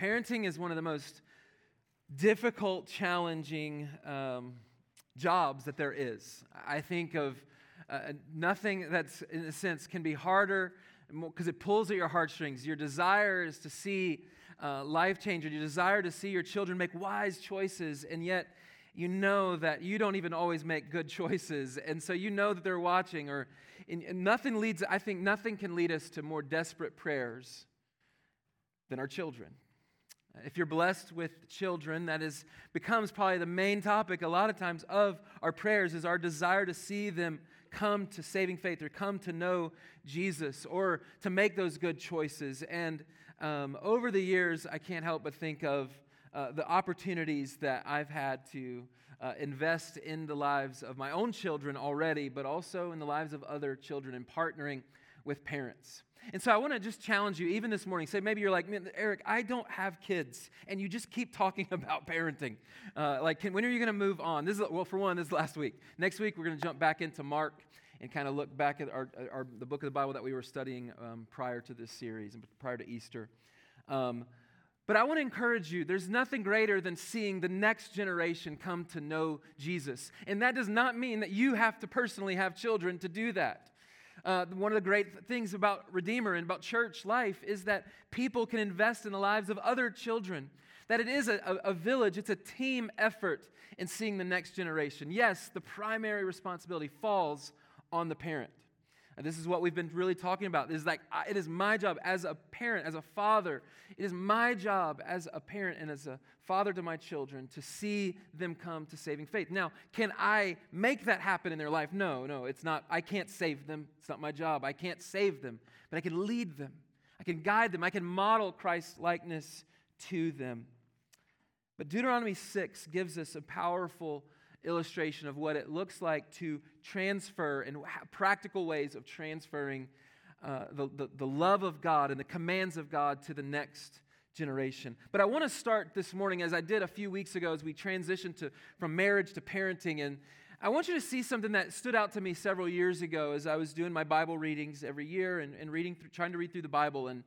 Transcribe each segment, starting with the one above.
Parenting is one of the most difficult, challenging um, jobs that there is. I think of uh, nothing that's, in a sense, can be harder because it pulls at your heartstrings. Your desire is to see uh, life change, your desire to see your children make wise choices, and yet you know that you don't even always make good choices. And so you know that they're watching, or and, and nothing leads, I think nothing can lead us to more desperate prayers than our children. If you're blessed with children, that is becomes probably the main topic a lot of times of our prayers is our desire to see them come to saving faith or come to know Jesus or to make those good choices. And um, over the years, I can't help but think of uh, the opportunities that I've had to uh, invest in the lives of my own children already, but also in the lives of other children and partnering with parents. And so I want to just challenge you, even this morning. Say, maybe you're like, Eric, I don't have kids, and you just keep talking about parenting. Uh, like, can, when are you going to move on? This is well, for one, this is last week. Next week, we're going to jump back into Mark and kind of look back at our, our, the book of the Bible that we were studying um, prior to this series and prior to Easter. Um, but I want to encourage you there's nothing greater than seeing the next generation come to know Jesus. And that does not mean that you have to personally have children to do that. Uh, one of the great things about Redeemer and about church life is that people can invest in the lives of other children. That it is a, a, a village, it's a team effort in seeing the next generation. Yes, the primary responsibility falls on the parent. And this is what we've been really talking about. Is like it is my job as a parent, as a father. It is my job as a parent and as a father to my children to see them come to saving faith. Now, can I make that happen in their life? No, no, it's not. I can't save them. It's not my job. I can't save them, but I can lead them. I can guide them. I can model Christ's likeness to them. But Deuteronomy 6 gives us a powerful illustration of what it looks like to transfer and practical ways of transferring uh, the, the, the love of God and the commands of God to the next generation. But I want to start this morning, as I did a few weeks ago, as we transitioned to, from marriage to parenting. And I want you to see something that stood out to me several years ago as I was doing my Bible readings every year and, and reading, through, trying to read through the Bible. And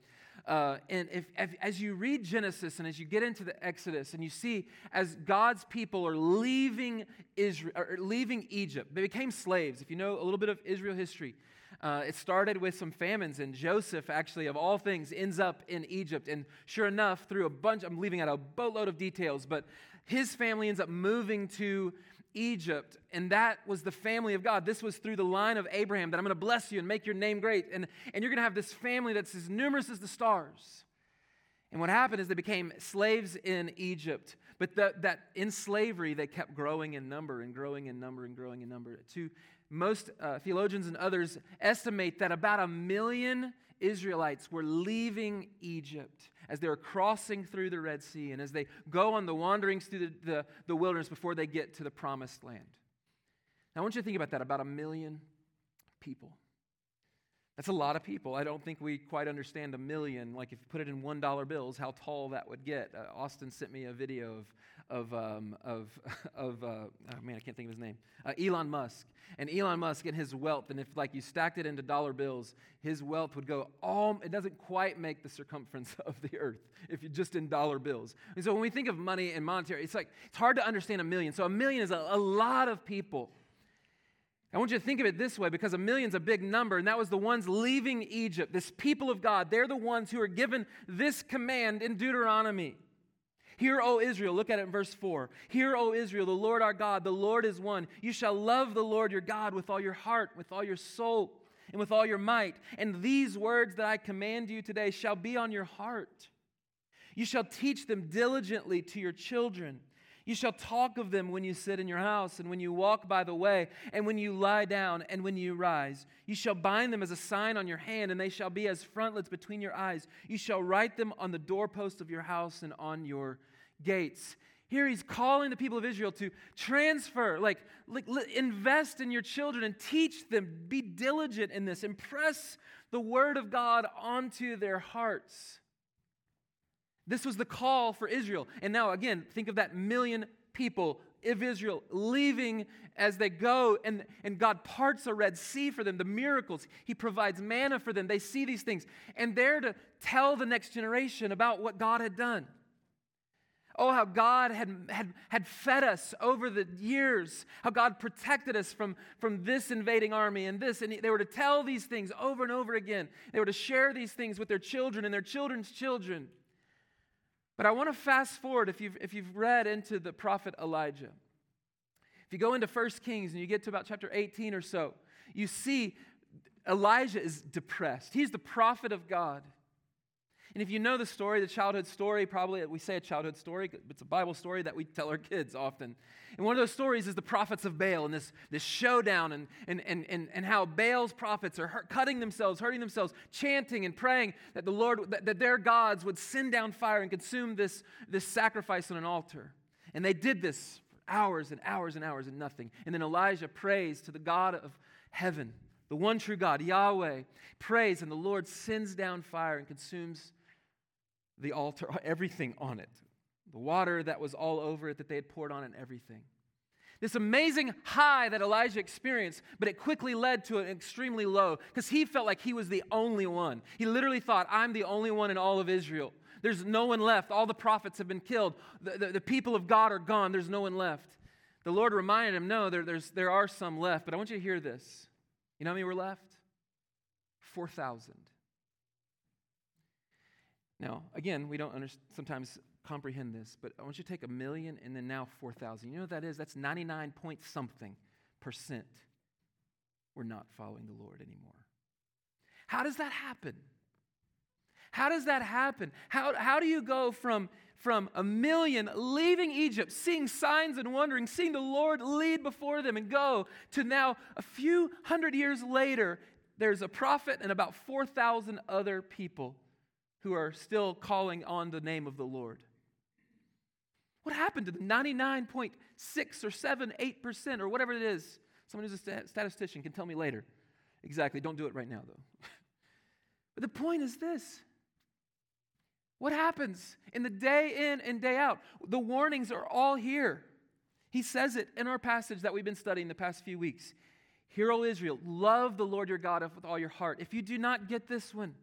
uh, and if, if, as you read Genesis and as you get into the Exodus and you see as God's people are leaving Israel, leaving Egypt, they became slaves. If you know a little bit of Israel history, uh, it started with some famines, and Joseph, actually, of all things, ends up in Egypt. And sure enough, through a bunch, I'm leaving out a boatload of details, but his family ends up moving to Egypt, and that was the family of God. This was through the line of Abraham that I'm going to bless you and make your name great. And, and you're going to have this family that's as numerous as the stars. And what happened is they became slaves in Egypt. But the, that in slavery, they kept growing in number and growing in number and growing in number. To most uh, theologians and others estimate that about a million Israelites were leaving Egypt as they were crossing through the Red Sea and as they go on the wanderings through the, the, the wilderness before they get to the promised land. Now, I want you to think about that about a million people. That's a lot of people. I don't think we quite understand a million. Like, if you put it in $1 bills, how tall that would get. Uh, Austin sent me a video of, of, um, of, of uh, oh man, I can't think of his name, uh, Elon Musk. And Elon Musk and his wealth, and if like you stacked it into dollar bills, his wealth would go all, it doesn't quite make the circumference of the earth if you're just in dollar bills. And so when we think of money and monetary, it's like, it's hard to understand a million. So a million is a, a lot of people. I want you to think of it this way because a million's a big number, and that was the ones leaving Egypt, this people of God. They're the ones who are given this command in Deuteronomy. Hear, O Israel, look at it in verse 4. Hear, O Israel, the Lord our God, the Lord is one. You shall love the Lord your God with all your heart, with all your soul, and with all your might. And these words that I command you today shall be on your heart. You shall teach them diligently to your children you shall talk of them when you sit in your house, and when you walk by the way, and when you lie down, and when you rise. You shall bind them as a sign on your hand, and they shall be as frontlets between your eyes. You shall write them on the doorpost of your house and on your gates. Here he's calling the people of Israel to transfer, like, like invest in your children and teach them. Be diligent in this. Impress the word of God onto their hearts. This was the call for Israel. And now, again, think of that million people of Israel leaving as they go, and, and God parts a Red Sea for them, the miracles. He provides manna for them. They see these things, and they're to tell the next generation about what God had done. Oh, how God had, had, had fed us over the years, how God protected us from, from this invading army and this. And they were to tell these things over and over again. They were to share these things with their children and their children's children. But I want to fast forward if you've, if you've read into the prophet Elijah. If you go into 1 Kings and you get to about chapter 18 or so, you see Elijah is depressed. He's the prophet of God. And if you know the story, the childhood story, probably we say a childhood story, it's a Bible story that we tell our kids often. And one of those stories is the prophets of Baal and this, this showdown and, and, and, and, and how Baal's prophets are hurt, cutting themselves, hurting themselves, chanting and praying that the Lord, that, that their gods would send down fire and consume this, this sacrifice on an altar. And they did this for hours and hours and hours and nothing. And then Elijah prays to the God of heaven, the one true God, Yahweh, prays, and the Lord sends down fire and consumes the altar, everything on it. The water that was all over it that they had poured on it, everything. This amazing high that Elijah experienced, but it quickly led to an extremely low because he felt like he was the only one. He literally thought, I'm the only one in all of Israel. There's no one left. All the prophets have been killed. The, the, the people of God are gone. There's no one left. The Lord reminded him, No, there, there's, there are some left, but I want you to hear this. You know how many were left? 4,000. Now, again, we don't sometimes comprehend this, but I want you to take a million and then now 4,000. You know what that is? That's 99 point something percent. We're not following the Lord anymore. How does that happen? How does that happen? How, how do you go from, from a million leaving Egypt, seeing signs and wondering, seeing the Lord lead before them and go, to now a few hundred years later, there's a prophet and about 4,000 other people who are still calling on the name of the Lord. What happened to the 99.6 or 7, 8% or whatever it is? Someone who's a statistician can tell me later. Exactly. Don't do it right now, though. but the point is this what happens in the day in and day out? The warnings are all here. He says it in our passage that we've been studying the past few weeks. Hear, O Israel, love the Lord your God with all your heart. If you do not get this one,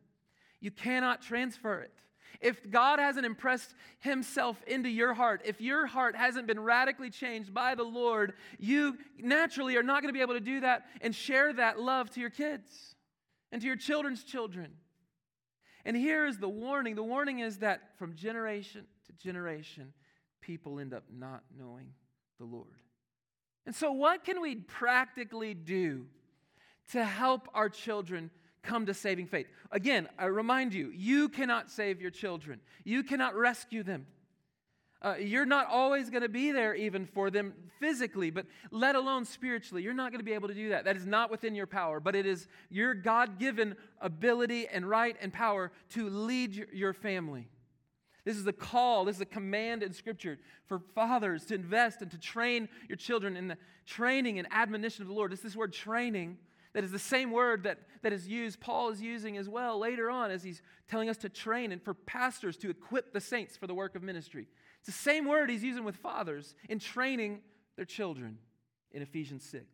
you cannot transfer it. If God hasn't impressed himself into your heart, if your heart hasn't been radically changed by the Lord, you naturally are not going to be able to do that and share that love to your kids and to your children's children. And here is the warning the warning is that from generation to generation, people end up not knowing the Lord. And so, what can we practically do to help our children come to saving faith. Again, I remind you, you cannot save your children, you cannot rescue them. Uh, you're not always going to be there even for them physically, but let alone spiritually. You're not going to be able to do that. That is not within your power, but it is your God given ability and right and power to lead your, family. This is a call, this is a command in Scripture for fathers to invest and to train your children in the training and admonition of the Lord. It's this word training that is the same word that, that is used, Paul is using as well later on as he's telling us to train and for pastors to equip the saints for the work of ministry. It's the same word he's using with fathers in training their children in Ephesians 6.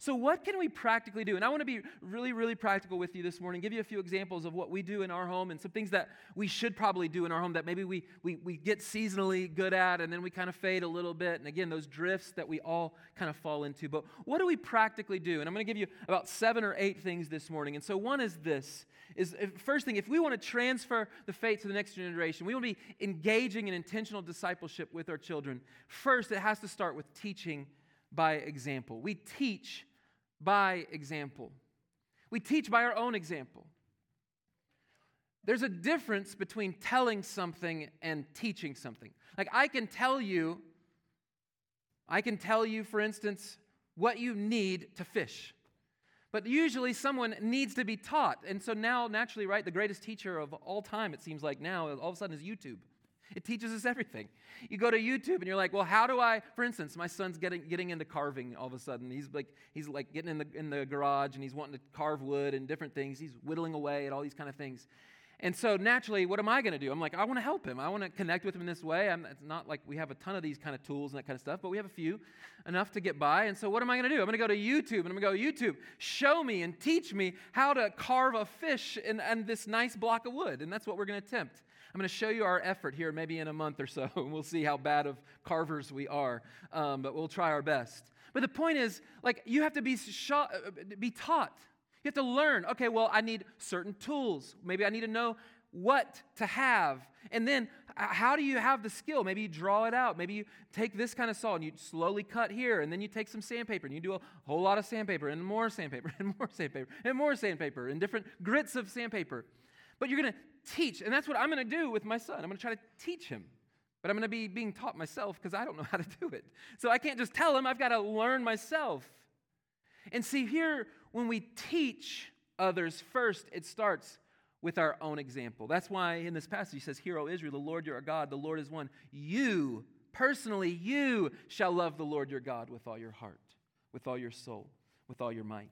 So, what can we practically do? And I want to be really, really practical with you this morning, give you a few examples of what we do in our home and some things that we should probably do in our home that maybe we, we, we get seasonally good at and then we kind of fade a little bit. And again, those drifts that we all kind of fall into. But what do we practically do? And I'm going to give you about seven or eight things this morning. And so, one is this is uh, first thing, if we want to transfer the faith to the next generation, we want to be engaging in intentional discipleship with our children. First, it has to start with teaching by example. We teach by example. We teach by our own example. There's a difference between telling something and teaching something. Like, I can tell you, I can tell you, for instance, what you need to fish. But usually someone needs to be taught. And so now, naturally, right, the greatest teacher of all time, it seems like now, all of a sudden is YouTube. It teaches us everything. You go to YouTube and you're like, well, how do I, for instance, my son's getting, getting into carving all of a sudden. He's like, he's like getting in the, in the garage and he's wanting to carve wood and different things. He's whittling away at all these kind of things. And so naturally, what am I going to do? I'm like, I want to help him. I want to connect with him in this way. I'm, it's not like we have a ton of these kind of tools and that kind of stuff, but we have a few enough to get by. And so what am I going to do? I'm going to go to YouTube and I'm going to go, YouTube, show me and teach me how to carve a fish in, in this nice block of wood. And that's what we're going to attempt. I'm going to show you our effort here maybe in a month or so, and we'll see how bad of carvers we are, um, but we'll try our best. But the point is, like, you have to be, shot, uh, be taught. You have to learn, okay, well, I need certain tools. Maybe I need to know what to have. And then how do you have the skill? Maybe you draw it out. Maybe you take this kind of saw and you slowly cut here, and then you take some sandpaper and you do a whole lot of sandpaper and more sandpaper and more sandpaper and more sandpaper and different grits of sandpaper. But you're going to teach, and that's what I'm going to do with my son. I'm going to try to teach him. But I'm going to be being taught myself because I don't know how to do it. So I can't just tell him, I've got to learn myself. And see, here, when we teach others first, it starts with our own example. That's why in this passage he says, Hear, O Israel, the Lord your God, the Lord is one. You, personally, you shall love the Lord your God with all your heart, with all your soul, with all your might.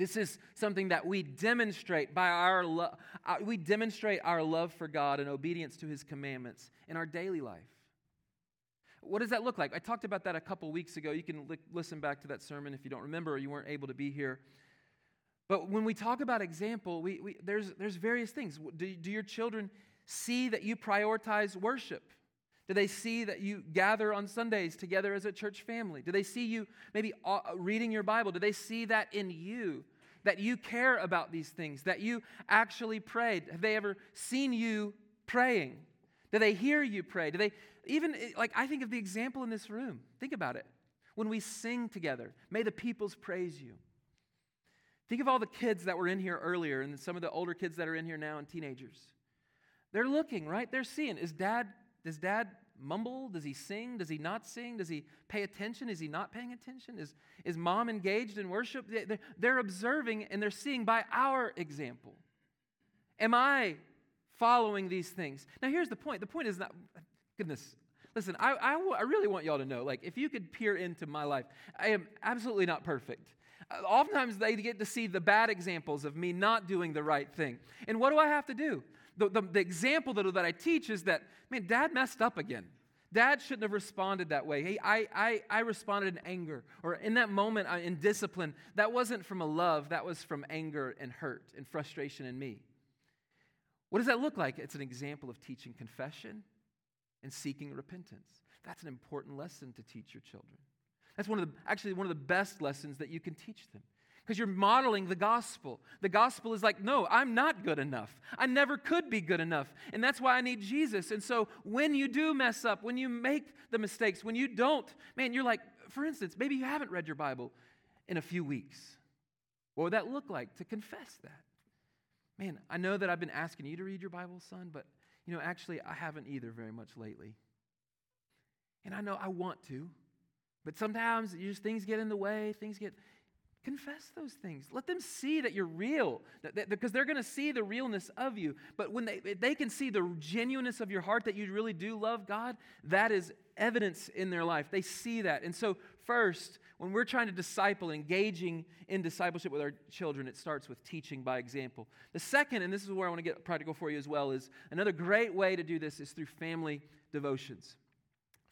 This is something that we demonstrate by our lo- uh, we demonstrate our love for God and obedience to his commandments in our daily life. What does that look like? I talked about that a couple weeks ago. You can li- listen back to that sermon if you don't remember or you weren't able to be here. But when we talk about example, we, we, there's, there's various things. Do, do your children see that you prioritize worship? Do they see that you gather on Sundays together as a church family? Do they see you maybe uh, reading your Bible? Do they see that in you? That you care about these things, that you actually prayed? Have they ever seen you praying? Do they hear you pray? Do they even, eh, like, I think of the example in this room. Think about it. When we sing together, may the peoples praise you. Think of all the kids that were in here earlier and some of the older kids that are in here now and teenagers. They're looking, right? They're seeing. Is dad, does dad mumble? Does he sing? Does he not sing? Does he pay attention? Is he not paying attention? Is, is mom engaged in worship? They're, observing and they're seeing by our example. Am I following these things? Now, here's the point. The point is not, goodness, listen, I, I really want y'all to know, like, if you could peer into my life, I am absolutely not perfect oftentimes they get to see the bad examples of me not doing the right thing. And what do I have to do? The, the, the example that, that I teach is that, man, dad messed up again. Dad shouldn't have responded that way. Hey, I, I, I responded in anger, or in that moment uh, in discipline. That wasn't from a love, that was from anger and hurt and frustration in me. What does that look like? It's an example of teaching confession and seeking repentance. That's an important lesson to teach your children. That's one of the, actually one of the best lessons that you can teach them because you're modeling the gospel. The gospel is like, no, I'm not good enough. I never could be good enough. And that's why I need Jesus. And so when you do mess up, when you make the mistakes, when you don't, man, you're like, for instance, maybe you haven't read your Bible in a few weeks. What would that look like to confess that? Man, I know that I've been asking you to read your Bible, son, but you know, actually, I haven't either very much lately. And I know I want to. But sometimes just things get in the way, things get confess those things. Let them see that you're real because they're going to see the realness of you. But when they, they can see the genuineness of your heart that you really do love god that is evidence in their life. They see that. And so first when we're trying to disciple engaging in discipleship with our children it starts with teaching by example. The second and this is where i want to get practical for you as well is another great way to do this is through family devotions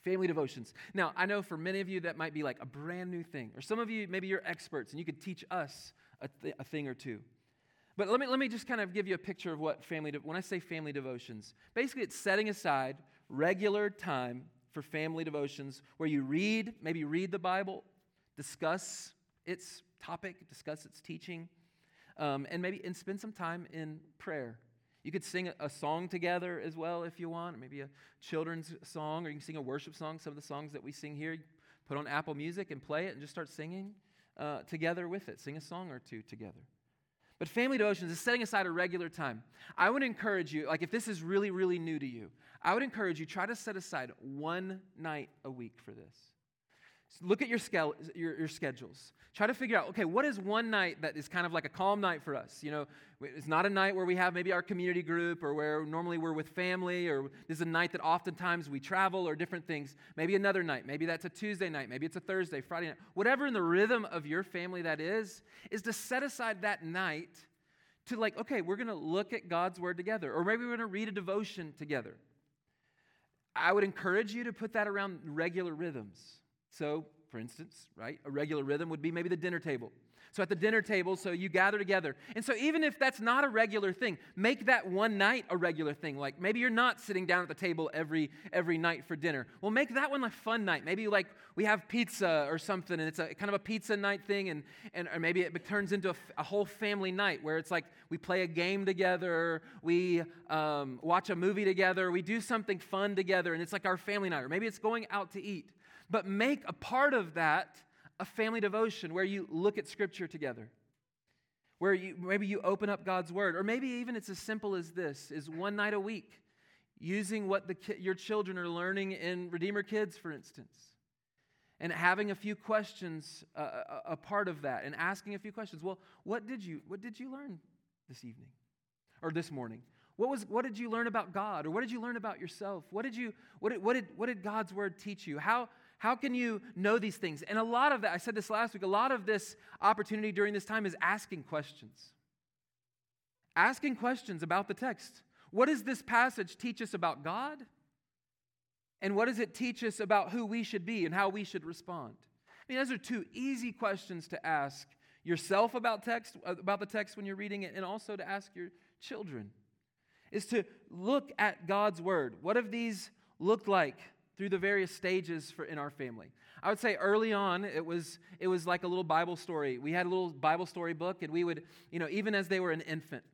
Family devotions. Now, I know for many of you that might be like a brand new thing, or some of you, maybe you're experts and you could teach us a, th- a thing or two. But let me, let me just kind of give you a picture of what family, de- when I say family devotions, basically it's setting aside regular time for family devotions where you read, maybe read the Bible, discuss its topic, discuss its teaching, um, and maybe and spend some time in prayer. You could sing a song together as well if you want, maybe a children's song, or you can sing a worship song. Some of the songs that we sing here, put on Apple Music and play it and just start singing uh, together with it. Sing a song or two together. But family devotions is setting aside a regular time. I would encourage you, like if this is really, really new to you, I would encourage you try to set aside one night a week for this. Look at your, your, your, schedules. Try to figure out, okay, what is one night that is kind of like a calm night for us? You know, it's not a night where we have maybe our community group or where normally we're with family, or this is a night that oftentimes we travel or different things. Maybe another night. Maybe that's a Tuesday night. Maybe it's a Thursday, Friday night. Whatever in the rhythm of your family that is, is to set aside that night to like, okay, we're going to look at God's word together, or maybe we're going to read a devotion together. I would encourage you to put that around regular rhythms. So, for instance, right, a regular rhythm would be maybe the dinner table. So at the dinner table, so you gather together. And so even if that's not a regular thing, make that one night a regular thing. Like maybe you're not sitting down at the table every every night for dinner. Well, make that one a fun night. Maybe like we have pizza or something, and it's a kind of a pizza night thing, and and or maybe it turns into a, a whole family night where it's like we play a game together, we um, watch a movie together, we do something fun together, and it's like our family night. Or maybe it's going out to eat. But make a part of that a family devotion where you look at Scripture together, where you, maybe you open up God's Word, or maybe even it's as simple as this: is one night a week, using what the, your children are learning in Redeemer Kids, for instance, and having a few questions uh, a, a part of that, and asking a few questions. Well, what did you what did you learn this evening or this morning? What, was, what did you learn about God? Or what did you learn about yourself? What did, you, what, did, what, did, what did God's word teach you? How, how can you know these things? And a lot of that, I said this last week, a lot of this opportunity during this time is asking questions. Asking questions about the text. What does this passage teach us about God? And what does it teach us about who we should be and how we should respond? I mean, those are two easy questions to ask yourself about text about the text when you're reading it and also to ask your children is to look at God's word. What have these looked like through the various stages for, in our family. I would say early on, it was, it was like a little Bible story. We had a little Bible story book, and we would, you know, even as they were an infant,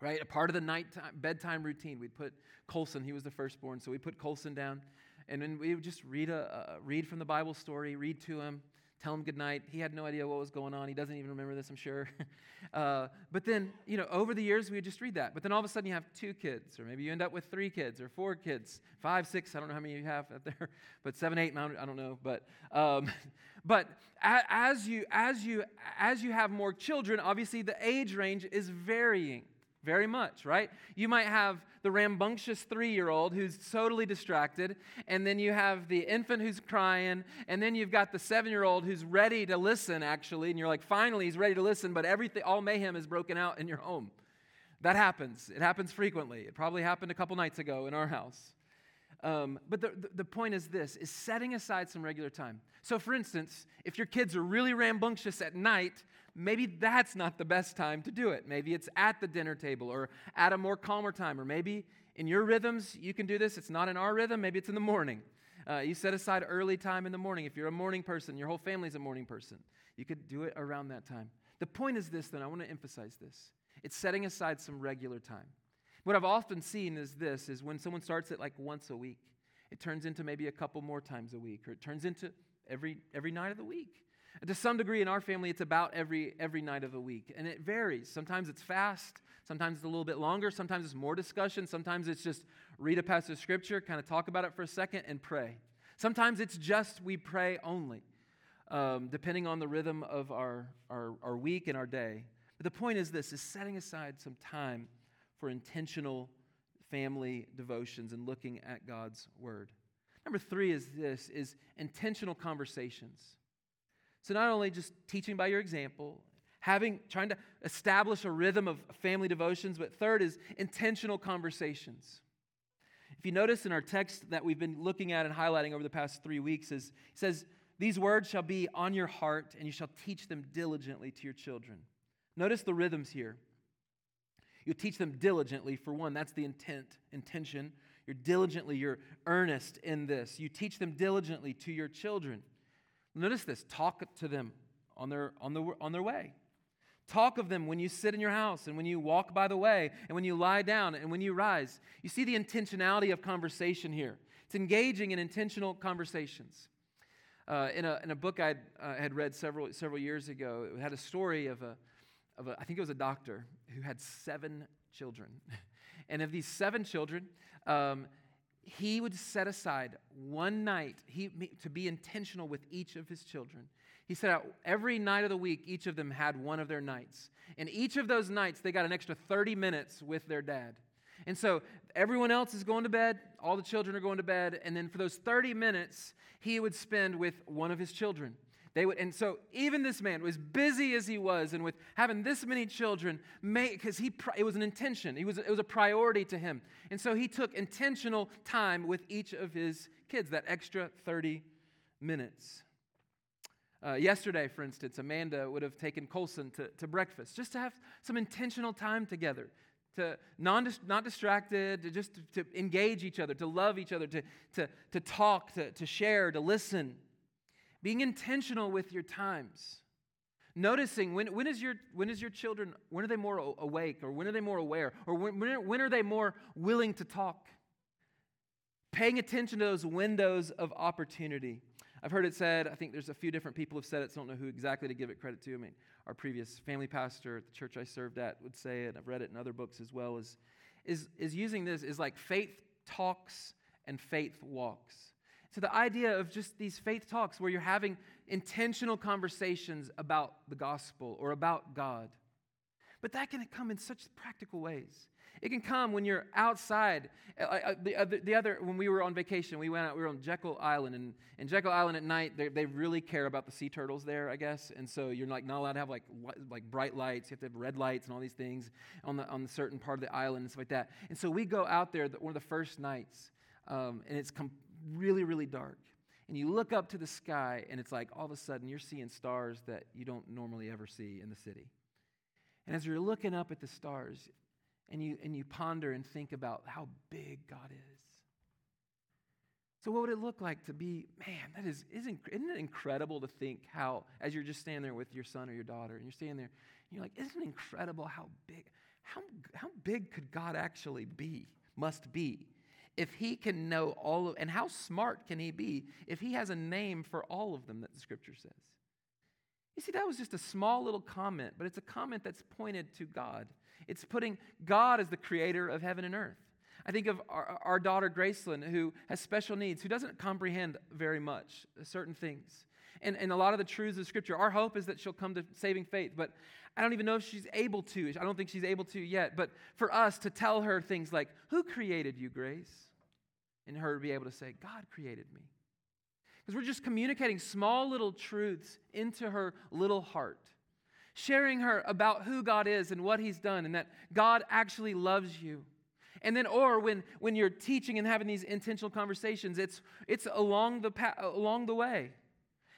right, a part of the night bedtime routine, we'd put Colson, he was the firstborn, so we put Colson down, and then we would just read, a, uh, read from the Bible story, read to him, tell him goodnight. He had no idea what was going on. He doesn't even remember this, I'm sure. uh, but then, you know, over the years, we would just read that. But then all of a sudden, you have two kids, or maybe you end up with three kids, or four kids, five, six. I don't know how many you have out there, but seven, eight, I don't know. But, um, but as you as you as you have more children, obviously the age range is varying very much, right? You might have the rambunctious three year old who's totally distracted, and then you have the infant who's crying, and then you've got the seven year old who's ready to listen, actually, and you're like, finally, he's ready to listen, but everything, all mayhem is broken out in your home. That happens. It happens frequently. It probably happened a couple nights ago in our house. Um, but the, the point is this is setting aside some regular time. So, for instance, if your kids are really rambunctious at night, maybe that's not the best time to do it. Maybe it's at the dinner table or at a more calmer time, or maybe in your rhythms you can do this. It's not in our rhythm, maybe it's in the morning. Uh, you set aside early time in the morning. If you're a morning person, your whole family's a morning person, you could do it around that time. The point is this, then, I want to emphasize this it's setting aside some regular time. What I've often seen is this is when someone starts it like once a week, it turns into maybe a couple more times a week, or it turns into every, every night of the week. To some degree, in our family, it's about every, every night of the week. And it varies. Sometimes it's fast, sometimes it's a little bit longer, sometimes it's more discussion, sometimes it's just read a passage of scripture, kind of talk about it for a second, and pray. Sometimes it's just we pray only, um, depending on the rhythm of our, our, our week and our day. But the point is this is setting aside some time for intentional family devotions and looking at God's word. Number three is this is intentional conversations. So not only just teaching by your example, having trying to establish a rhythm of family devotions, but third is intentional conversations. If you notice in our text that we've been looking at and highlighting over the past three weeks, is it says, These words shall be on your heart, and you shall teach them diligently to your children. Notice the rhythms here. You teach them diligently, for one, that's the intent, intention. You're diligently, you're earnest in this. You teach them diligently to your children. Notice this talk to them on their, on, the, on their way. Talk of them when you sit in your house and when you walk by the way and when you lie down and when you rise. You see the intentionality of conversation here. It's engaging in intentional conversations. Uh, in, a, in a book I uh, had read several, several years ago, it had a story of a, of a, I think it was a doctor who had seven children. and of these seven children, um, he would set aside one night he, to be intentional with each of his children. He said out every night of the week, each of them had one of their nights. And each of those nights, they got an extra 30 minutes with their dad. And so everyone else is going to bed, all the children are going to bed, and then for those 30 minutes, he would spend with one of his children. They would, and so even this man, as busy as he was, and with having this many children, because he it was an intention, he was, it was a priority to him, and so he took intentional time with each of his kids, that extra thirty minutes. Uh, yesterday, for instance, Amanda would have taken Colson to, to breakfast just to have some intentional time together, to non, not distracted, to just to, to engage each other, to love each other, to, to, to talk, to, to share, to listen. Being intentional with your times. Noticing when, when, is your, when is your children, when are they more awake or when are they more aware or when, when are they more willing to talk? Paying attention to those windows of opportunity. I've heard it said, I think there's a few different people have said it, so I don't know who exactly to give it credit to. I mean, our previous family pastor at the church I served at would say it, I've read it in other books as well, is, is, is using this is like faith talks and faith walks. So the idea of just these faith talks where you're having intentional conversations about the gospel or about God. But that can come in such practical ways. It can come when you're outside. Uh, uh, the, uh, the, other, when we were on vacation, we went out, we were on Jekyll Island. And in Jekyll Island at night, they, they really care about the sea turtles there, I guess. And so you're like not allowed to have like, like bright lights. You have to have red lights and all these things on the, on the certain part of the island and stuff like that. And so we go out there one of the first nights, um, and it's com- really, really dark and you look up to the sky, and it's like all of a sudden you're seeing stars that you don't normally ever see in the city. And as you're looking up at the stars, and you, and you ponder and think about how big God is. So, what would it look like to be, man, that is, isn't, isn't it incredible to think how, as you're just standing there with your son or your daughter, and you're standing there, and you're like, isn't it incredible how big, how, how big could God actually be, must be? If he can know all of, and how smart can he be if he has a name for all of them that the scripture says? You see, that was just a small little comment, but it's a comment that's pointed to God. It's putting God as the creator of heaven and earth. I think of our, our daughter Gracelyn, who has special needs, who doesn't comprehend very much certain things. And, and a lot of the truths of Scripture, our hope is that she'll come to saving faith. But I don't even know if she's able to. I don't think she's able to yet. But for us to tell her things like, Who created you, Grace? And her to be able to say, God created me. Because we're just communicating small little truths into her little heart, sharing her about who God is and what He's done, and that God actually loves you. And then, or when, when you're teaching and having these intentional conversations, it's, it's along, the pa- along the way.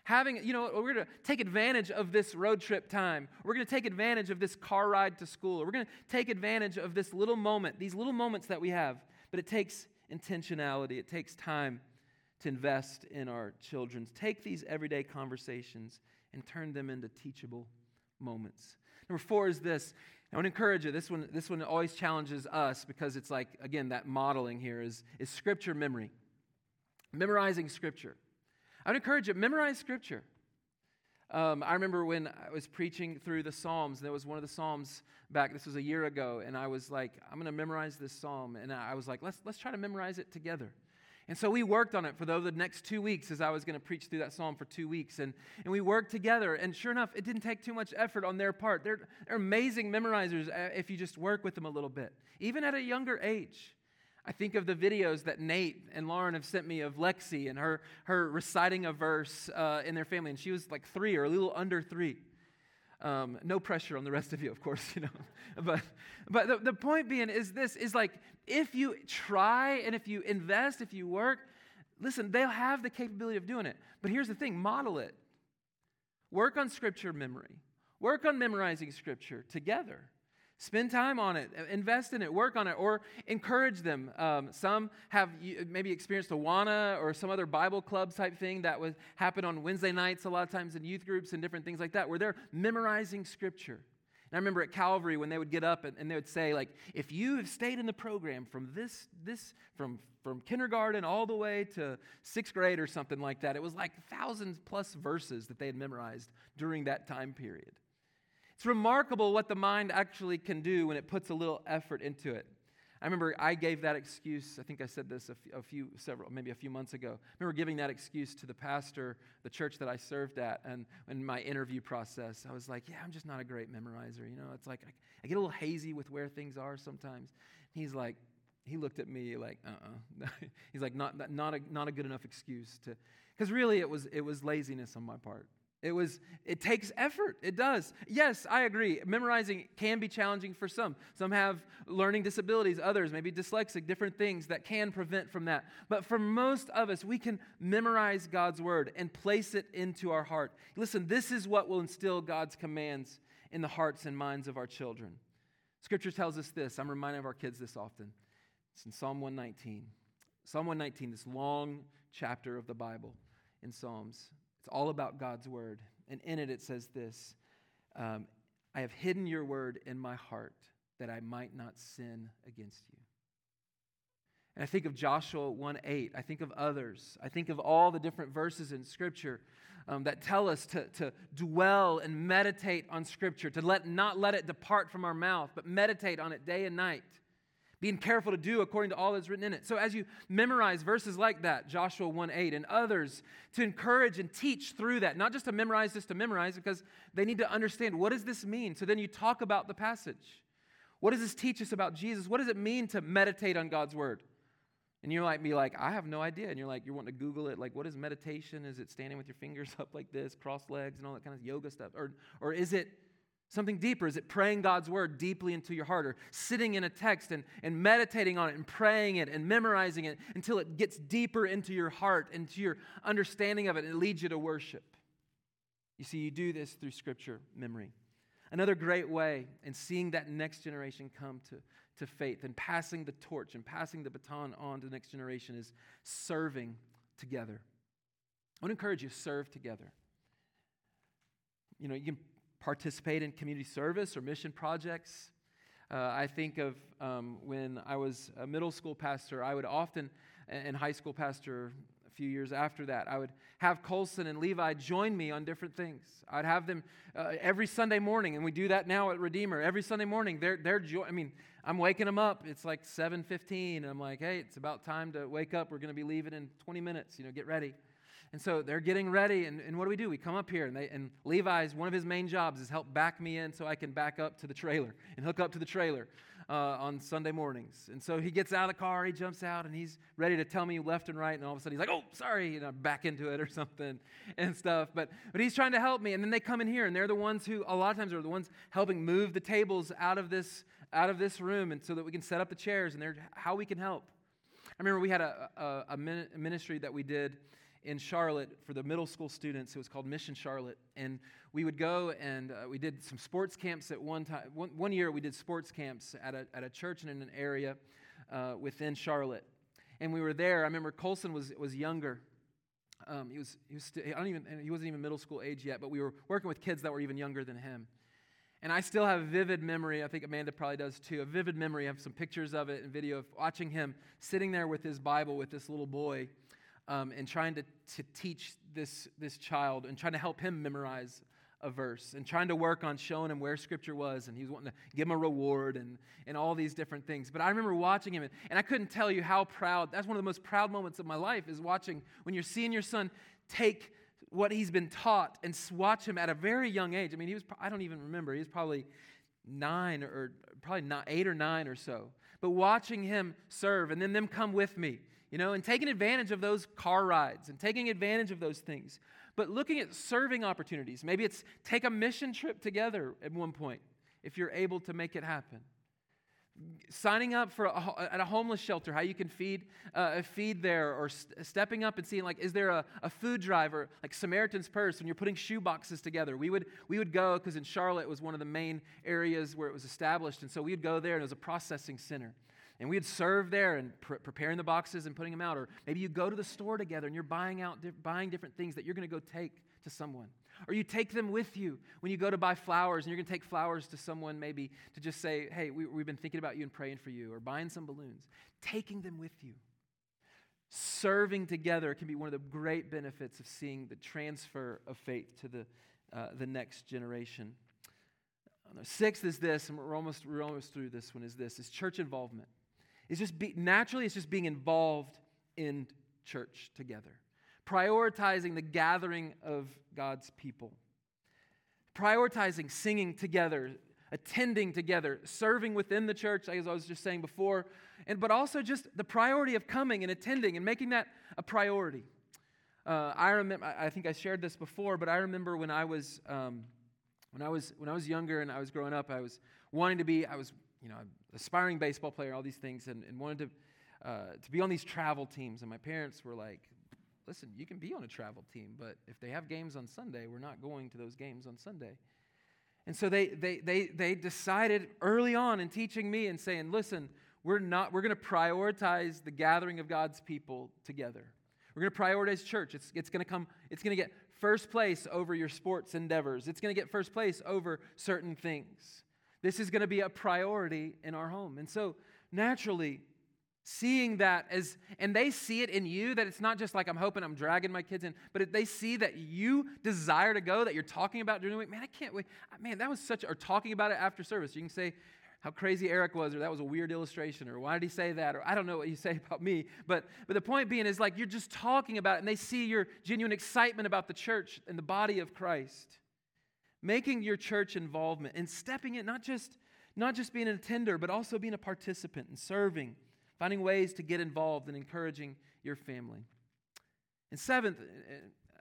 Having, you know, we're going to take advantage of this road trip time. We're going to take advantage of this car ride to school. We're going to take advantage of this little moment, these little moments that we have. But it takes intentionality. It takes time to invest in our children. Take these everyday conversations and turn them into teachable moments. Number four is this. I want to encourage you. This one, this one always challenges us because it's like, again, that modeling here is, is scripture memory. Memorizing scripture. I would encourage you, memorize scripture. Um, I remember when I was preaching through the Psalms, and there was one of the Psalms back, this was a year ago, and I was like, I'm going to memorize this Psalm. And I was like, let's, let's try to memorize it together. And so we worked on it for the, the next two weeks as I was going to preach through that psalm for two weeks. And, and we worked together. And sure enough, it didn't take too much effort on their part. They're, they're amazing memorizers uh, if you just work with them a little bit, even at a younger age. I think of the videos that Nate and Lauren have sent me of Lexi and her, her reciting a verse uh, in their family. And she was like three or a little under three. Um, no pressure on the rest of you, of course, you know. but but the, the point being is this is like if you try and if you invest, if you work, listen, they'll have the capability of doing it. But here's the thing model it. Work on scripture memory, work on memorizing scripture together. Spend time on it, invest in it, work on it, or encourage them. Um, some have maybe experienced Awana or some other Bible club type thing that would happen on Wednesday nights, a lot of times in youth groups and different things like that, where they're memorizing scripture. And I remember at Calvary when they would get up and, and, they would say, like, if you have stayed in the program from this, this, from, from kindergarten all the way to sixth grade or something like that, it was like thousands plus verses that they had memorized during that time period. It's remarkable what the mind actually can do when it puts a little effort into it. I remember I gave that excuse. I think I said this a few, a few, several, maybe a few months ago. I remember giving that excuse to the pastor, the church that I served at, and in my interview process, I was like, "Yeah, I'm just not a great memorizer. You know, it's like I, I get a little hazy with where things are sometimes." He's like, he looked at me like, "Uh-uh." He's like, "Not, not a, not a good enough excuse to," because really it was it was laziness on my part. It was it takes effort. It does. Yes, I agree. Memorizing can be challenging for some. Some have learning disabilities, others maybe dyslexic, different things that can prevent from that. But for most of us, we can memorize God's word and place it into our heart. Listen, this is what will instill God's commands in the hearts and minds of our children. Scripture tells us this. I'm reminding of our kids this often. It's in Psalm 119. Psalm 119, this long chapter of the Bible in Psalms. It's all about God's word. And in it, it says this um, I have hidden your word in my heart that I might not sin against you. And I think of Joshua 1 8. I think of others. I think of all the different verses in Scripture um, that tell us to, to dwell and meditate on Scripture, to let, not let it depart from our mouth, but meditate on it day and night being careful to do according to all that's written in it. So as you memorize verses like that, Joshua 1 8, and others, to encourage and teach through that, not just to memorize, just to memorize, because they need to understand what does this mean? So then you talk about the passage. What does this teach us about Jesus? What does it mean to meditate on God's word? And you might be like, I have no idea. And you're like, you're wanting to Google it. Like, what is meditation? Is it standing with your fingers up like this, cross legs, and all that kind of yoga stuff? Or, or is it Something deeper. Is it praying God's word deeply into your heart or sitting in a text and, and meditating on it and praying it and memorizing it until it gets deeper into your heart, into your understanding of it, and it leads you to worship? You see, you do this through scripture memory. Another great way in seeing that next generation come to, to faith and passing the torch and passing the baton on to the next generation is serving together. I want to encourage you serve together. You know, you can participate in community service or mission projects. Uh, I think of um, when I was a middle school pastor, I would often, and high school pastor a few years after that, I would have Colson and Levi join me on different things. I'd have them uh, every Sunday morning, and we do that now at Redeemer. Every Sunday morning, they're, they're jo- I mean, I'm waking them up. It's like 7.15, and I'm like, hey, it's about time to wake up. We're going to be leaving in 20 minutes. You know, get ready. And so they're getting ready, and, and what do we do? We come up here, and, they, and Levi's, one of his main jobs is help back me in so I can back up to the trailer and hook up to the trailer uh, on Sunday mornings. And so he gets out of the car, he jumps out, and he's ready to tell me left and right, and all of a sudden he's like, oh, sorry, and I'm back into it or something and stuff. But, but he's trying to help me, and then they come in here, and they're the ones who, a lot of times, are the ones helping move the tables out of this, out of this room and so that we can set up the chairs, and they're how we can help. I remember we had a, a, a ministry that we did in Charlotte for the middle school students. It was called Mission Charlotte. And we would go and uh, we did some sports camps at one time. One, one, year we did sports camps at a, at a church and in an area uh, within Charlotte. And we were there. I remember Colson was, was younger. Um, he, was, he, was st- I don't even, he wasn't even middle school age yet, but we were working with kids that were even younger than him. And I still have a vivid memory, I think Amanda probably does too, a vivid memory. I have some pictures of it and video of watching him sitting there with his Bible with this little boy um, and trying to, to teach this, this child and trying to help him memorize a verse and trying to work on showing him where scripture was and he was wanting to give him a reward and, and all these different things. But i remember watching him and, and i couldn't tell you how proud that's one of the most proud moments of my life is watching when you're seeing your son take what he's been taught and watch him at a very young age. I mean he was i don't even remember he was probably nine or probably not eight or nine or so. But watching him serve and then them come with me you know, and taking advantage of those car rides and taking advantage of those things. But looking at serving opportunities. Maybe it's take a mission trip together at one point if you're able to make it happen. Signing up for a, at a homeless shelter, how you can feed uh, feed there, or st- stepping up and seeing like, is there a, a food driver like Samaritan's Purse when you're putting shoe boxes together? We would we would go because in Charlotte was one of the main areas where it was established, and so we'd go there and it was a processing center. And we'd serve there and pre- preparing the boxes and putting them out. Or maybe you go to the store together and you're buying out, di- buying different things that you're going to go take to someone. Or you take them with you when you go to buy flowers and you're going to take flowers to someone maybe to just say, hey, we, we've been thinking about you and praying for you. Or buying some balloons. Taking them with you. Serving together can be one of the great benefits of seeing the transfer of faith to the, uh, the next generation. Sixth is this, and we're almost, we're almost through this one, is this, is church involvement. It's just be, naturally, it's just being involved in church together, prioritizing the gathering of God's people, prioritizing singing together, attending together, serving within the church, as I was just saying before, and but also just the priority of coming and attending and making that a priority. Uh, I remember, I think I shared this before, but I remember when I was, um, when I was, when I was younger and I was growing up, I was wanting to be, I was, you know, aspiring baseball player, all these things, and, and wanted to, uh, to be on these travel teams. And my parents were like, listen, you can be on a travel team, but if they have games on Sunday, we're not going to those games on Sunday. And so they, they, they, they decided early on in teaching me and saying, listen, we're not, we're going to prioritize the gathering of God's people together. We're going to prioritize church. It's, it's going to come, it's going to get first place over your sports endeavors. It's going to get first place over certain things. This is going to be a priority in our home. And so naturally, seeing that as and they see it in you that it's not just like i'm hoping i'm dragging my kids in but if they see that you desire to go that you're talking about during the week man i can't wait man that was such or talking about it after service you can say how crazy Eric was, or that was a weird illustration, or why did he say that, or I don't know what you say about me. But, but the point being is like you're just talking about it, and they see your genuine excitement about the church and the body of Christ. Making your church involvement and stepping in, not just, not just being an attender, but also being a participant and serving, finding ways to get involved and encouraging your family. And seventh, uh, uh,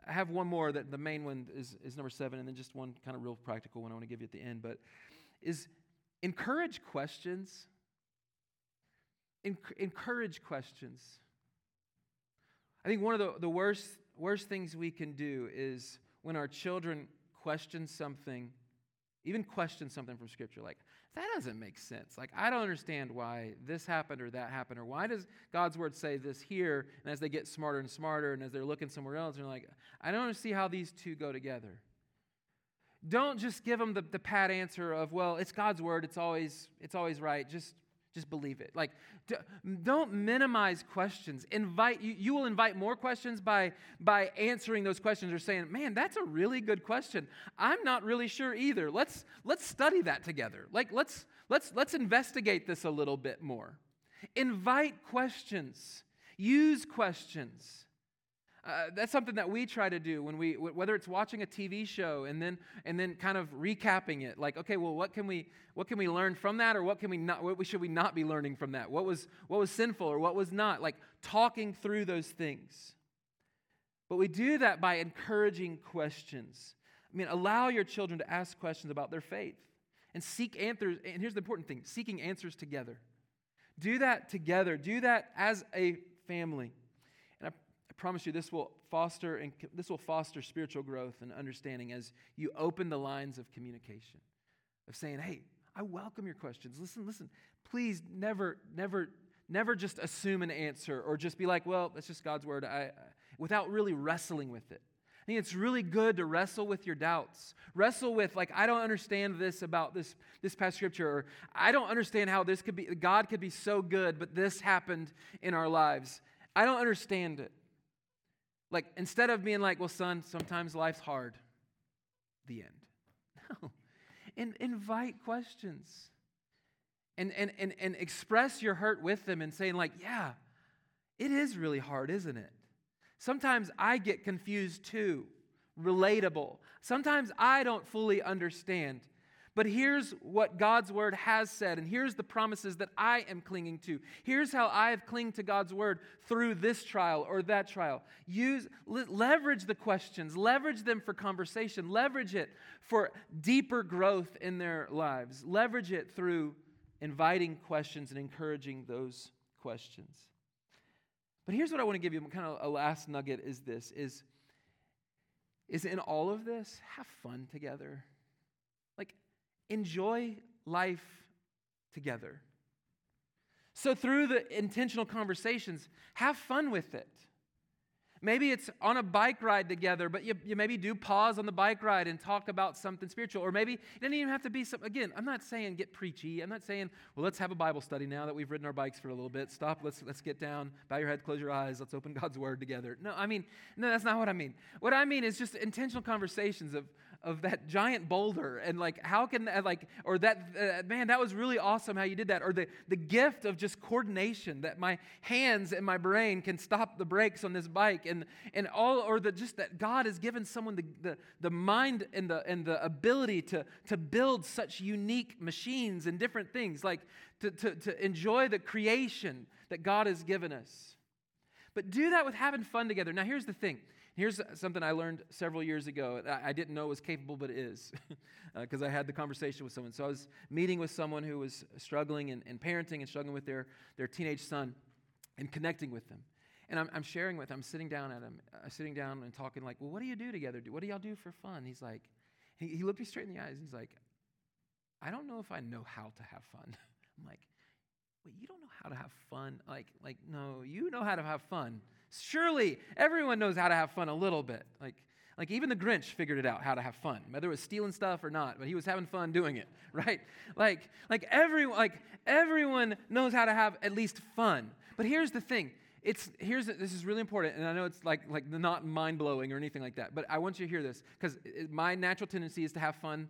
I have one more that the main one is, is number seven, and then just one kind of real practical one I want to give you at the end. But is encourage questions. encourage questions. I think one of the, the worst, worst things we can do is when our children question something, even question something from Scripture, like, that doesn't make sense. Like, I don't understand why this happened or that happened, or why does God's word say this here? And as they get smarter and smarter, and as they're looking somewhere else, they're like, I don't see how these two go together. Don't just give them the, the pat answer of, well, it's God's word, it's always, it's always right. Just, just believe it. Like, don't minimize questions. Invite you, you will invite more questions by by answering those questions or saying, "Man, that's a really good question. I'm not really sure either. Let's let's study that together. Like, let's let's let's investigate this a little bit more." Invite questions. Use questions. Uh, that's something that we try to do when we whether it's watching a tv show and then and then kind of recapping it. Like okay well what can we what can we learn from that or what can we not what should we not be learning from that? What was what was sinful or what was not? Like talking through those things. But we do that by encouraging questions. I mean allow your children to ask questions about their faith and seek answers. And here's the important thing seeking answers together. Do that together. Do that as a family promise you this will foster and this will foster spiritual growth and understanding as you open the lines of communication of saying hey i welcome your questions. Listen listen. Please never never never just assume an answer or just be like well that's just god's word. I, without really wrestling with it. I think it's really good to wrestle with your doubts. Wrestle with like i don't understand this about this this past scripture or i don't understand how this could be god could be so good but this happened in our lives. I don't understand it like, instead of being like, well, son, sometimes life's hard, the end. No. And invite questions. And, and, and, and express your hurt with them and saying, like, yeah, it is really hard, isn't it? Sometimes I get confused too. Relatable. Sometimes I don't fully understand. But here's what God's word has said, and here's the promises that I am clinging to. Here's how I have clinged to God's word through this trial or that trial. Use leverage the questions, leverage them for conversation, leverage it for deeper growth in their lives. Leverage it through inviting questions and encouraging those questions. But here's what I want to give you kind of a last nugget is this is is in all of this have fun together enjoy life together. So, through the intentional conversations, have fun with it. Maybe it's on a bike ride together, but you, you maybe do pause on the bike ride and talk about something spiritual. Or maybe it doesn't even have to be some, again, I'm not saying get preachy. I'm not saying, well, let's have a Bible study now that we've ridden our bikes for a little bit. Stop, let's, let's get down, bow your head, close your eyes, let's open God's word together. No, I mean, no, that's not what I mean. What I mean is just intentional conversations of, of that giant boulder and like how can that like or that uh, man that was really awesome how you did that or the, the gift of just coordination that my hands and my brain can stop the brakes on this bike and and all or the just that god has given someone the, the, the mind and the and the ability to to build such unique machines and different things like to, to, to enjoy the creation that god has given us but do that with having fun together. Now, here's the thing. Here's something I learned several years ago. I didn't know was capable, but it is, because uh, I had the conversation with someone. So I was meeting with someone who was struggling in, in parenting and struggling with their, their teenage son and connecting with them. And I'm, I'm sharing with him, I'm sitting down at him, uh, sitting down and talking like, well, what do you do together? What do y'all do for fun? He's like, he, he looked me straight in the eyes. And he's like, I don't know if I know how to have fun. I'm like, wait, you don't know how to have fun? Like, like, no, you know how to have fun. Surely everyone knows how to have fun a little bit. Like, like even the Grinch figured it out how to have fun, whether it was stealing stuff or not, but he was having fun doing it, right? Like, like everyone, like everyone knows how to have at least fun. But here's the thing. It's here's this is really important, and I know it's like like not mind blowing or anything like that, but I want you to hear this because my natural tendency is to have fun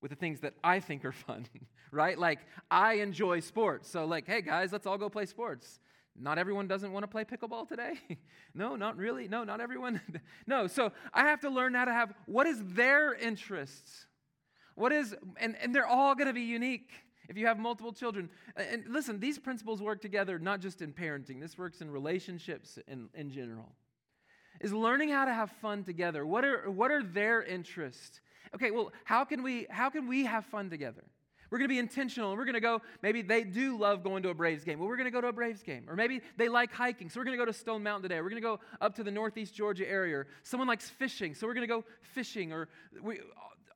with the things that I think are fun, right? Like I enjoy sports, so like, hey guys, let's all go play sports. Not everyone doesn't want to play pickleball today. no, not really. No, not everyone. no, so I have to learn how to have what is their interests. What is, and, and they're all going to be unique if you have multiple children. And listen, these principles work together not just in parenting, this works in relationships in, in general. Is learning how to have fun together. What are, what are their interests? Okay, well, how can we how can we have fun together? We're going to be intentional and we're going to go. Maybe they do love going to a Braves game. Well, we're going to go to a Braves game. Or maybe they like hiking. So we're going to go to Stone Mountain today. We're going to go up to the Northeast Georgia area. Someone likes fishing. So we're going to go fishing. Or we,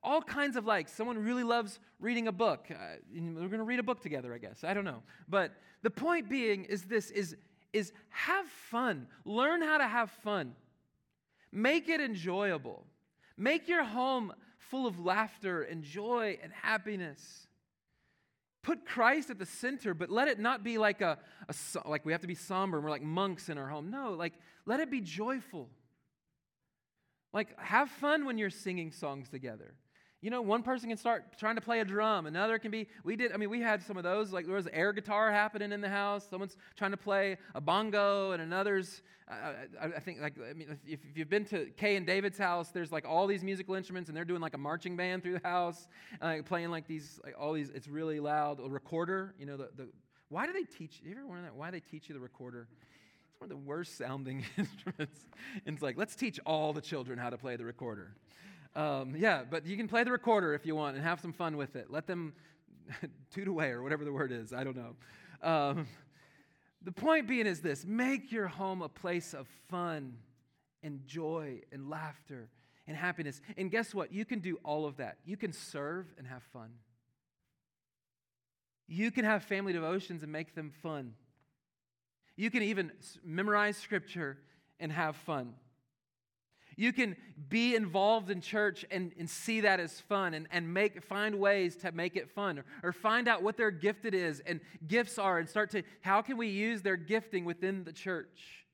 all kinds of likes. Someone really loves reading a book. Uh, we're going to read a book together, I guess. I don't know. But the point being is this is, is have fun. Learn how to have fun. Make it enjoyable. Make your home full of laughter and joy and happiness. Put Christ at the center, but let it not be like a, a like we have to be somber and we're like monks in our home. No, like let it be joyful. Like have fun when you're singing songs together. You know, one person can start trying to play a drum, another can be, we did, I mean, we had some of those, like there was air guitar happening in the house, someone's trying to play a bongo, and another's, uh, I, I, think, like, I mean, if, if, you've been to Kay and David's house, there's like all these musical instruments, and they're doing like a marching band through the house, uh, playing like these, like all these, it's really loud. A recorder, you know, the, the why do they teach, you ever wonder that? Why they teach you the recorder? It's one of the worst sounding instruments. and it's like, let's teach all the children how to play the recorder. Um, yeah, but you can play the recorder if you want and have some fun with it. Let them toot away or whatever the word is. I don't know. Um, the point being is this make your home a place of fun and joy and laughter and happiness. And guess what? You can do all of that. You can serve and have fun. You can have family devotions and make them fun. You can even memorize scripture and have fun. You can be involved in church and, and see that as fun and, and make, find ways to make it fun or, or find out what their gifted is and gifts are and start to, how can we use their gifting within the church?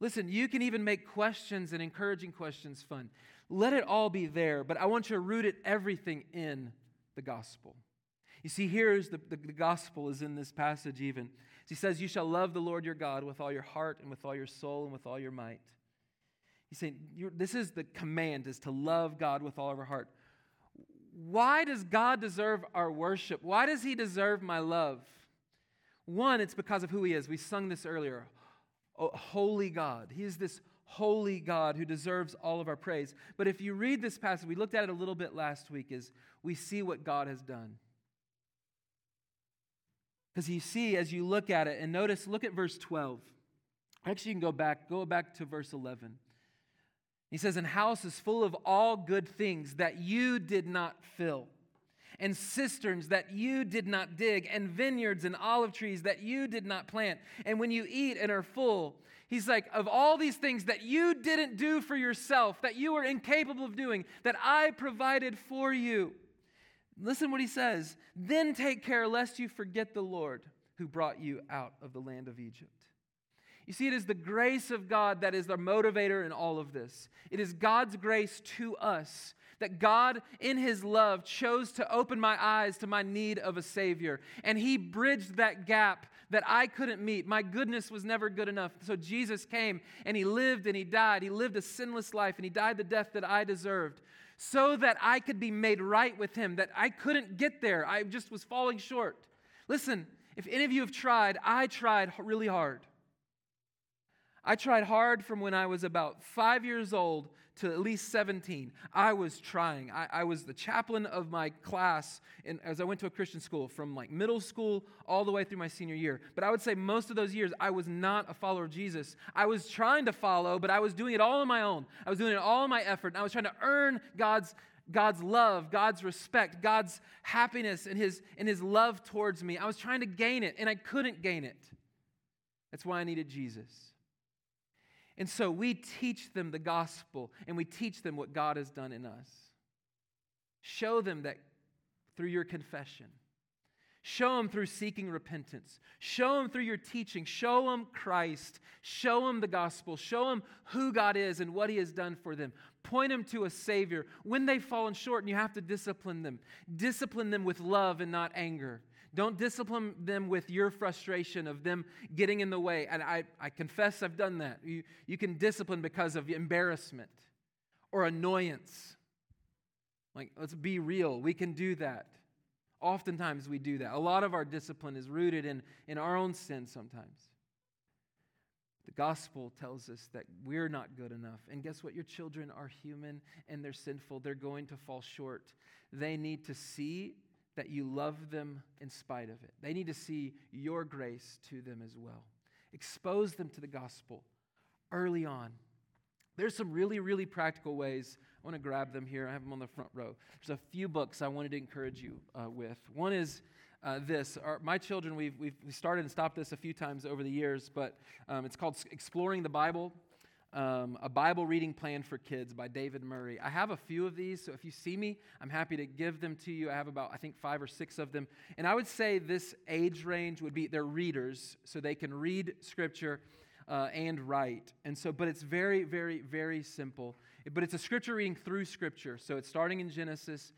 Listen, you can even make questions and encouraging questions fun. Let it all be there, but I want you to root it everything in the gospel. You see, here's the, the, the gospel is in this passage even. He says, You shall love the Lord your God with all your heart and with all your soul and with all your might. He's saying, this is the command, is to love God with all of our heart. Why does God deserve our worship? Why does he deserve my love? One, it's because of who he is. We sung this earlier. Oh, holy God. He is this holy God who deserves all of our praise. But if you read this passage, we looked at it a little bit last week, is we see what God has done. Because you see, as you look at it, and notice, look at verse 12. Actually, you can go back, go back to verse 11. He says, And houses full of all good things that you did not fill, and cisterns that you did not dig, and vineyards and olive trees that you did not plant. And when you eat and are full, he's like, Of all these things that you didn't do for yourself, that you were incapable of doing, that I provided for you. Listen what he says. Then take care lest you forget the Lord who brought you out of the land of Egypt. You see, it is the grace of God that is the motivator in all of this. It is God's grace to us that God, in His love, chose to open my eyes to my need of a Savior. And He bridged that gap that I couldn't meet. My goodness was never good enough. So Jesus came and He lived and He died. He lived a sinless life and He died the death that I deserved so that I could be made right with Him, that I couldn't get there. I just was falling short. Listen, if any of you have tried, I tried really hard. I tried hard from when I was about five years old to at least 17. I was trying. I, I was the chaplain of my class in, as I went to a Christian school from like middle school all the way through my senior year. But I would say most of those years, I was not a follower of Jesus. I was trying to follow, but I was doing it all on my own. I was doing it all in my effort, and I was trying to earn God's God's love, God's respect, God's happiness, and his, and his love towards me. I was trying to gain it, and I couldn't gain it. That's why I needed Jesus. And so we teach them the gospel and we teach them what God has done in us. Show them that through your confession. Show them through seeking repentance. Show them through your teaching. Show them Christ. Show them the gospel. Show them who God is and what He has done for them. Point them to a Savior. When they've fallen short and you have to discipline them, discipline them with love and not anger. Don't discipline them with your frustration of them getting in the way. And I, I confess I've done that. You, you can discipline because of embarrassment or annoyance. Like, let's be real. We can do that. Oftentimes we do that. A lot of our discipline is rooted in, in our own sin sometimes. The gospel tells us that we're not good enough. And guess what? Your children are human and they're sinful. They're going to fall short. They need to see that you love them in spite of it. They need to see your grace to them as well. Expose them to the gospel early on. There's some really, really practical ways. I want to grab them here. I have them on the front row. There's a few books I wanted to encourage you uh, with. One is uh, this. Our, my children, we've, we've started and stopped this a few times over the years, but um, it's called Exploring the Bible um, A Bible Reading Plan for Kids by David Murray. I have a few of these, so if you see me, I'm happy to give them to you. I have about, I think, five or six of them. And I would say this age range would be they're readers, so they can read Scripture uh, and write. And so, but it's very, very, very simple. But it's a Scripture reading through Scripture. So it's starting in Genesis,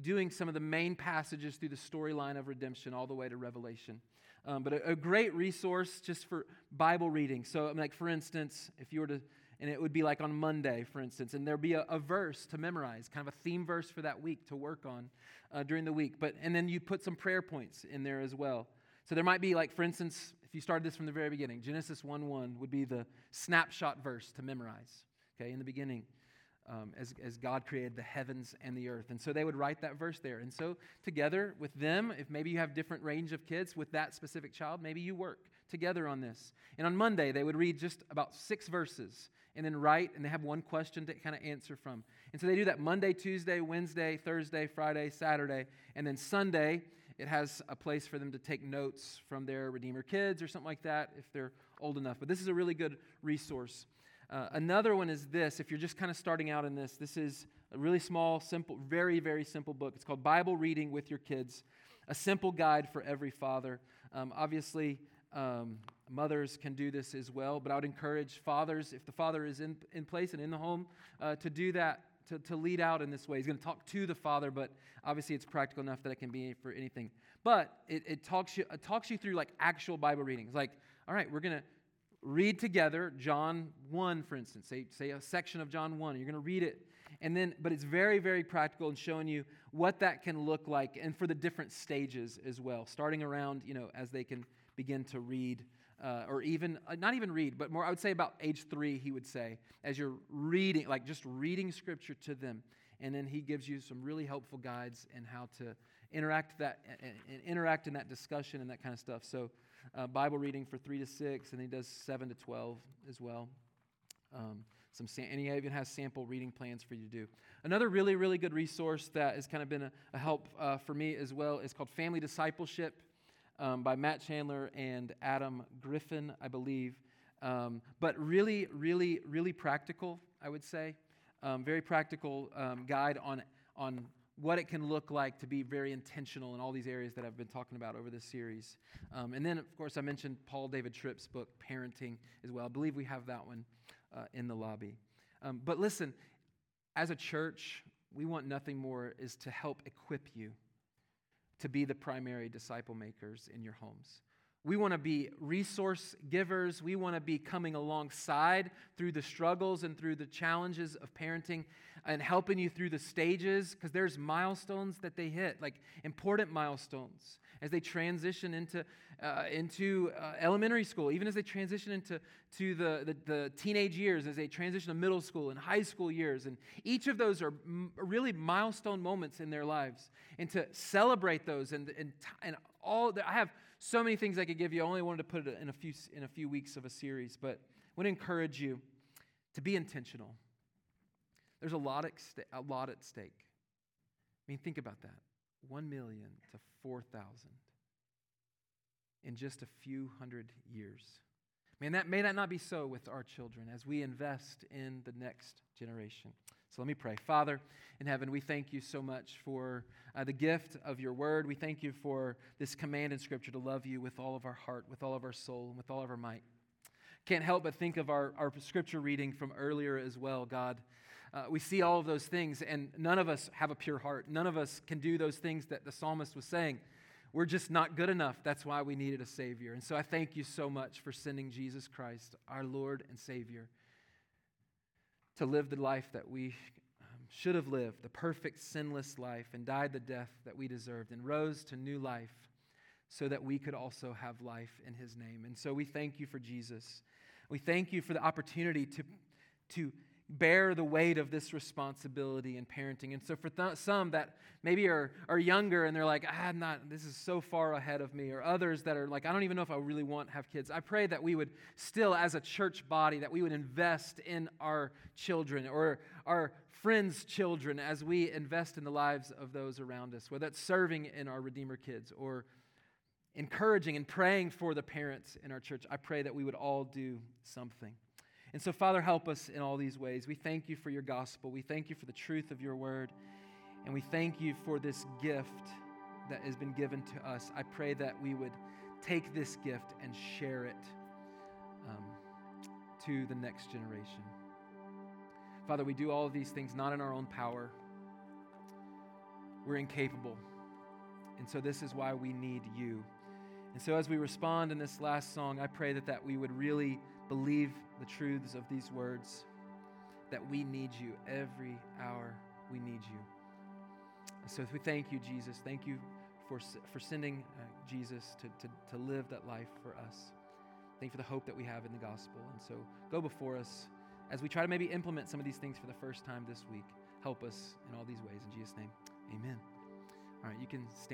doing some of the main passages through the storyline of redemption all the way to Revelation. Um, but a, a, great resource just for Bible reading. So, like for instance, if you were to and it would be like on Monday, for instance, and there'd be a, a verse to memorize, kind of a theme verse for that week to work on uh, during the week. But and then you put some prayer points in there as well. So there might be like, for instance, if you started this from the very beginning, Genesis 1 1 would be the snapshot verse to memorize, okay, in the beginning. Um, as, as God created the heavens and the earth. And so they would write that verse there. And so together with them, if maybe you have different range of kids with that specific child, maybe you work together on this. And on Monday, they would read just about six verses and then write, and they have one question to kind of answer from. And so they do that Monday, Tuesday, Wednesday, Thursday, Friday, Saturday, and then Sunday, it has a place for them to take notes from their Redeemer kids or something like that if they're old enough. But this is a really good resource. Uh, another one is this if you're just kind of starting out in this, this is a really small, simple, very, very simple book. It's called Bible Reading with Your Kids, a simple guide for every father. Um, obviously, um, mothers can do this as well, but I would encourage fathers, if the father is in, in place and in the home, uh, to do that, to, to lead out in this way. He's going to talk to the father, but obviously it's practical enough that it can be for anything. But it, it, talks, you, it talks you through like actual Bible readings. Like, all right, we're going to read together John 1, for instance, say, say a section of John 1. You're going to read it. And then, but it's very, very practical in showing you what that can look like and for the different stages as well, starting around, you know, as they can begin to read, uh, or even, uh, not even read, but more, I would say about age three, he would say, as you're reading, like just reading scripture to them. And then he gives you some really helpful guides and how to interact that, and interact in that discussion and that kind of stuff. So, uh, Bible reading for three to six, and he does seven to 12 as well. Um, some and he even has sample reading plans for you to do. Another really, really good resource that has kind of been a, a help uh, for me as well is called Family Discipleship um, by Matt Chandler and Adam Griffin, I believe. Um, but really, really, really practical, I would say. Um, very practical um, guide on, on what it can look like to be very intentional in all these areas that I've been talking about over this series. Um, and then, of course, I mentioned Paul David Tripp's book, Parenting, as well. I believe we have that one uh, in the lobby. Um, but listen, as a church, we want nothing more is to help equip you to be the primary disciple makers in your homes. We want to be resource givers. We want to be coming alongside through the struggles and through the challenges of parenting and helping you through the stages because there's milestones that they hit, like important milestones. As they transition into, uh, into uh, elementary school, even as they transition into to the, the, the, teenage years, as they transition to middle school and high school years. And each of those are m- really milestone moments in their lives. And to celebrate those and, and, and all, the, I have so many things I could give you. I only wanted to put it in a few, in a few weeks of a series, but I want to encourage you to be intentional. There's a lot at, a lot at stake. I mean, think about that 1 million to 4,000 in just a few hundred years. Man, that may that not be so with our children as we invest in the next generation. So let me pray. Father in heaven, we thank you so much for uh, the gift of your word. We thank you for this command in Scripture to love you with all of our heart, with all of our soul, and with all of our might. Can't help but think of our, our scripture reading from earlier as well, God. Uh, we see all of those things, and none of us have a pure heart. None of us can do those things that the psalmist was saying. We're just not good enough. That's why we needed a Savior. And so I thank you so much for sending Jesus Christ, our Lord and Savior, to live the life that we um, should have lived, the perfect, sinless life, and died the death that we deserved, and rose to new life so that we could also have life in His name. And so we thank you for Jesus. We thank you for the opportunity to, to bear the weight of this responsibility in parenting. And so, for th- some that maybe are, are younger and they're like, ah, I'm not, this is so far ahead of me, or others that are like, I don't even know if I really want to have kids, I pray that we would still, as a church body, that we would invest in our children or our friends' children as we invest in the lives of those around us, whether that's serving in our Redeemer kids or encouraging and praying for the parents in our church. I pray that we would all do something. And so, Father, help us in all these ways. We thank you for your gospel. We thank you for the truth of your word. And we thank you for this gift that has been given to us. I pray that we would take this gift and share it um, to the next generation. Father, we do all of these things not in our own power, we're incapable. And so, this is why we need you. And so, as we respond in this last song, I pray that, that we would really believe the truths of these words that we need you every hour. We need you. So we thank you, Jesus. Thank you for, for sending uh, Jesus to, to, to live that life for us. Thank you for the hope that we have in the gospel. And so go before us as we try to maybe implement some of these things for the first time this week. Help us in all these ways. In Jesus' name, amen. All right, you can stand.